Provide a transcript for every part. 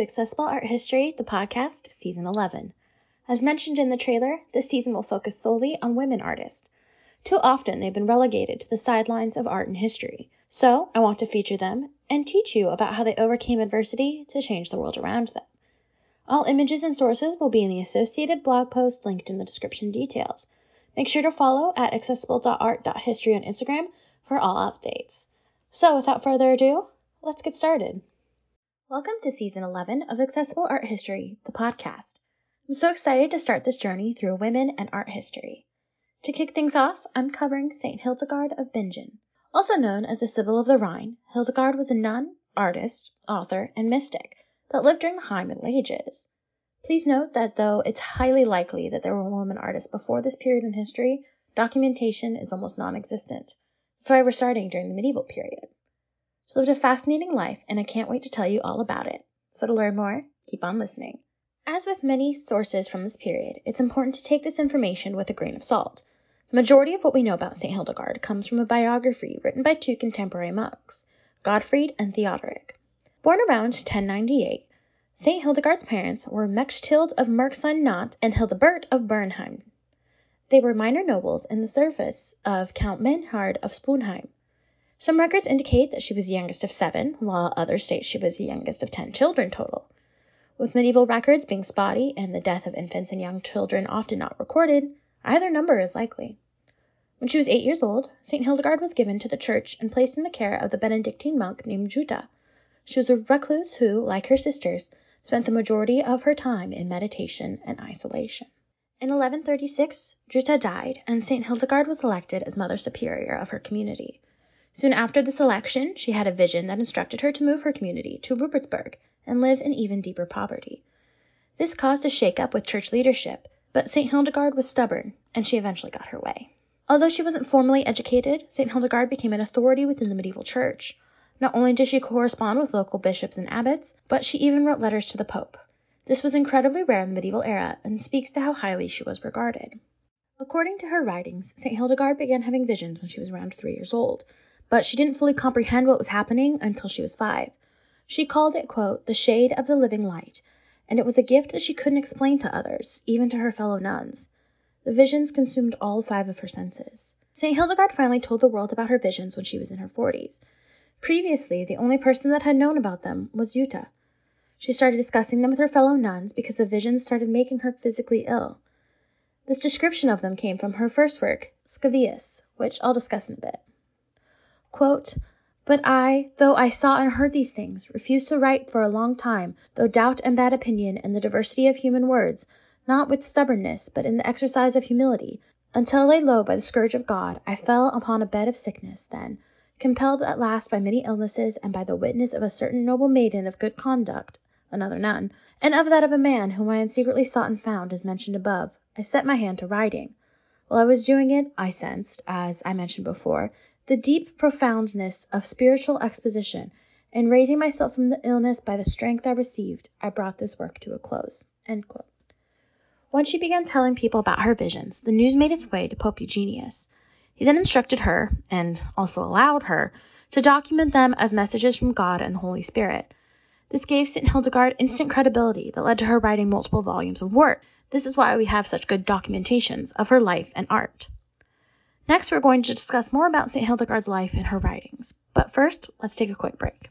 Accessible Art History, the podcast, Season 11. As mentioned in the trailer, this season will focus solely on women artists. Too often they've been relegated to the sidelines of art and history, so I want to feature them and teach you about how they overcame adversity to change the world around them. All images and sources will be in the associated blog post linked in the description details. Make sure to follow at accessible.art.history on Instagram for all updates. So, without further ado, let's get started. Welcome to season 11 of Accessible Art History, the podcast. I'm so excited to start this journey through women and art history. To kick things off, I'm covering St. Hildegard of Bingen. Also known as the Sibyl of the Rhine, Hildegard was a nun, artist, author, and mystic that lived during the High Middle Ages. Please note that though it's highly likely that there were women artists before this period in history, documentation is almost non existent. That's why we're starting during the medieval period. Lived a fascinating life, and I can't wait to tell you all about it. So to learn more, keep on listening. As with many sources from this period, it's important to take this information with a grain of salt. The majority of what we know about St. Hildegard comes from a biography written by two contemporary monks, Godfried and Theodoric. Born around 1098, St. Hildegard's parents were Mechthild of Merkstein-Natt and Hildebert of Bernheim. They were minor nobles in the service of Count Menhard of Sponheim. Some records indicate that she was the youngest of seven, while others state she was the youngest of ten children total. With medieval records being spotty and the death of infants and young children often not recorded, either number is likely. When she was eight years old, St. Hildegard was given to the church and placed in the care of the Benedictine monk named Jutta. She was a recluse who, like her sisters, spent the majority of her time in meditation and isolation. In 1136, Jutta died, and St. Hildegard was elected as Mother Superior of her community. Soon after this election, she had a vision that instructed her to move her community to Rupertsberg and live in even deeper poverty. This caused a shake-up with church leadership, but St. Hildegard was stubborn, and she eventually got her way. Although she wasn't formally educated, St. Hildegard became an authority within the medieval church. Not only did she correspond with local bishops and abbots, but she even wrote letters to the Pope. This was incredibly rare in the medieval era and speaks to how highly she was regarded. According to her writings, St. Hildegard began having visions when she was around three years old, but she didn't fully comprehend what was happening until she was five. She called it, quote, the shade of the living light, and it was a gift that she couldn't explain to others, even to her fellow nuns. The visions consumed all five of her senses. St. Hildegard finally told the world about her visions when she was in her forties. Previously, the only person that had known about them was Jutta. She started discussing them with her fellow nuns because the visions started making her physically ill. This description of them came from her first work, Scivias, which I'll discuss in a bit. Quote, but I, though I saw and heard these things, refused to write for a long time, though doubt and bad opinion and the diversity of human words, not with stubbornness, but in the exercise of humility, until laid low by the scourge of God, I fell upon a bed of sickness, then, compelled at last by many illnesses, and by the witness of a certain noble maiden of good conduct, another nun, and of that of a man whom I had secretly sought and found, as mentioned above, I set my hand to writing. While I was doing it, I sensed, as I mentioned before, the deep profoundness of spiritual exposition, and raising myself from the illness by the strength I received, I brought this work to a close. Once she began telling people about her visions, the news made its way to Pope Eugenius. He then instructed her, and also allowed her, to document them as messages from God and Holy Spirit. This gave St. Hildegard instant credibility that led to her writing multiple volumes of work. This is why we have such good documentations of her life and art. Next, we're going to discuss more about St. Hildegard's life and her writings. But first, let's take a quick break.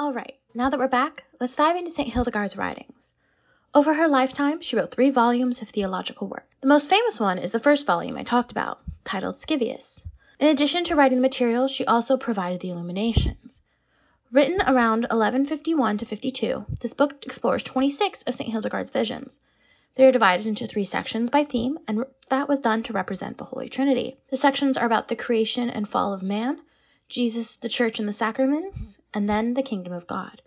All right, now that we're back, let's dive into St. Hildegard's writings. Over her lifetime, she wrote three volumes of theological work. The most famous one is the first volume I talked about, titled Scivias. In addition to writing the material, she also provided the illuminations. Written around 1151 to 52, this book explores 26 of St. Hildegard's visions. They are divided into three sections by theme, and that was done to represent the Holy Trinity. The sections are about the creation and fall of man, Jesus, the Church, and the sacraments, and then the kingdom of God.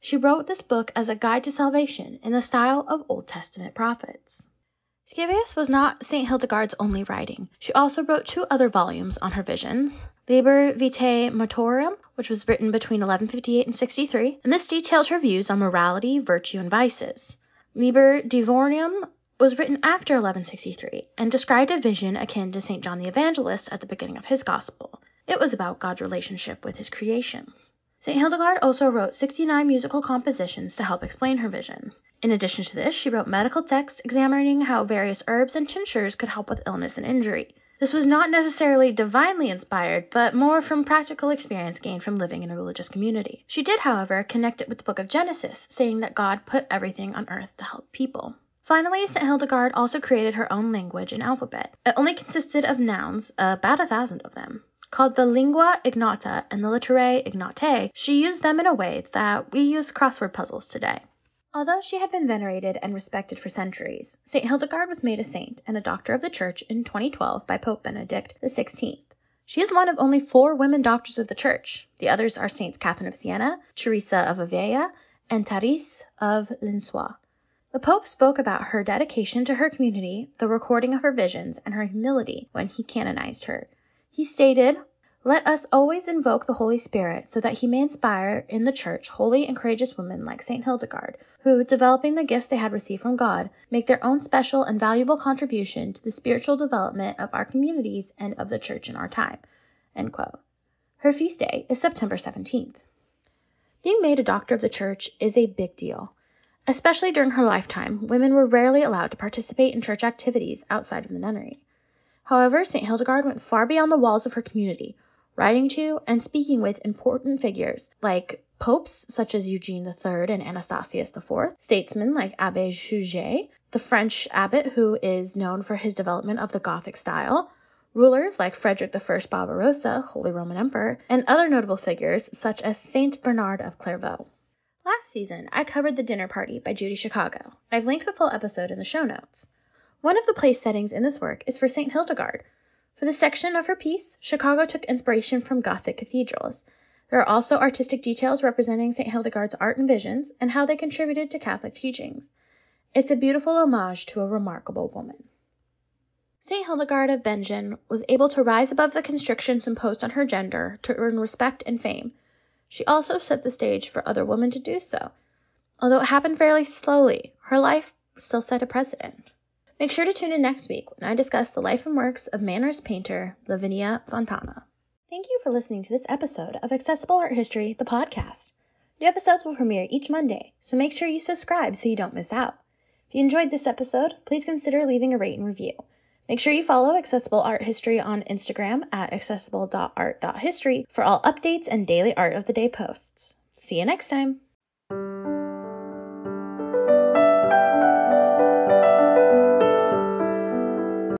She wrote this book as a guide to salvation in the style of Old Testament prophets. Scivias was not St. Hildegard's only writing. She also wrote two other volumes on her visions. Liber Vitae Meritorum, which was written between 1158 and 63, and this detailed her views on morality, virtue, and vices. Liber Divinorum was written after 1163 and described a vision akin to St. John the Evangelist at the beginning of his gospel. It was about God's relationship with his creations. St. Hildegard also wrote 69 musical compositions to help explain her visions. In addition to this, she wrote medical texts examining how various herbs and tinctures could help with illness and injury. This was not necessarily divinely inspired, but more from practical experience gained from living in a religious community. She did, however, connect it with the book of Genesis, saying that God put everything on earth to help people. Finally, St. Hildegard also created her own language and alphabet. It only consisted of nouns, about a thousand of them. Called the lingua ignota and the litterae ignotae, she used them in a way that we use crossword puzzles today. Although she had been venerated and respected for centuries, St. Hildegard was made a saint and a doctor of the Church in 2012 by Pope Benedict XVI. She is one of only four women doctors of the Church. The others are Saints Catherine of Siena, Teresa of Avila, and Therese of Lisieux. The Pope spoke about her dedication to her community, the recording of her visions, and her humility when he canonized her. He stated, Let us always invoke the Holy Spirit so that he may inspire in the Church holy and courageous women like St. Hildegard, who, developing the gifts they had received from God, make their own special and valuable contribution to the spiritual development of our communities and of the Church in our time. Her feast day is September 17th. Being made a doctor of the Church is a big deal. Especially during her lifetime, women were rarely allowed to participate in church activities outside of the nunnery. However, St. Hildegard went far beyond the walls of her community, writing to and speaking with important figures like popes such as Eugene III and Anastasius IV, statesmen like Abbe Suger, the French abbot who is known for his development of the Gothic style, rulers like Frederick I Barbarossa, Holy Roman Emperor, and other notable figures such as Saint Bernard of Clairvaux. Last season, I covered The Dinner Party by Judy Chicago. I've linked the full episode in the show notes. One of the place settings in this work is for St. Hildegard. For the section of her piece, Chicago took inspiration from Gothic cathedrals. There are also artistic details representing St. Hildegard's art and visions and how they contributed to Catholic teachings. It's a beautiful homage to a remarkable woman. St. Hildegard of Bingen was able to rise above the constrictions imposed on her gender to earn respect and fame. She also set the stage for other women to do so. Although it happened fairly slowly, her life still set a precedent. Make sure to tune in next week when I discuss the life and works of Mannerist painter Lavinia Fontana. Thank you for listening to this episode of Accessible Art History, the podcast. New episodes will premiere each Monday, so make sure you subscribe so you don't miss out. If you enjoyed this episode, please consider leaving a rate and review. Make sure you follow Accessible Art History on Instagram at accessible.art.history for all updates and daily art of the day posts. See you next time!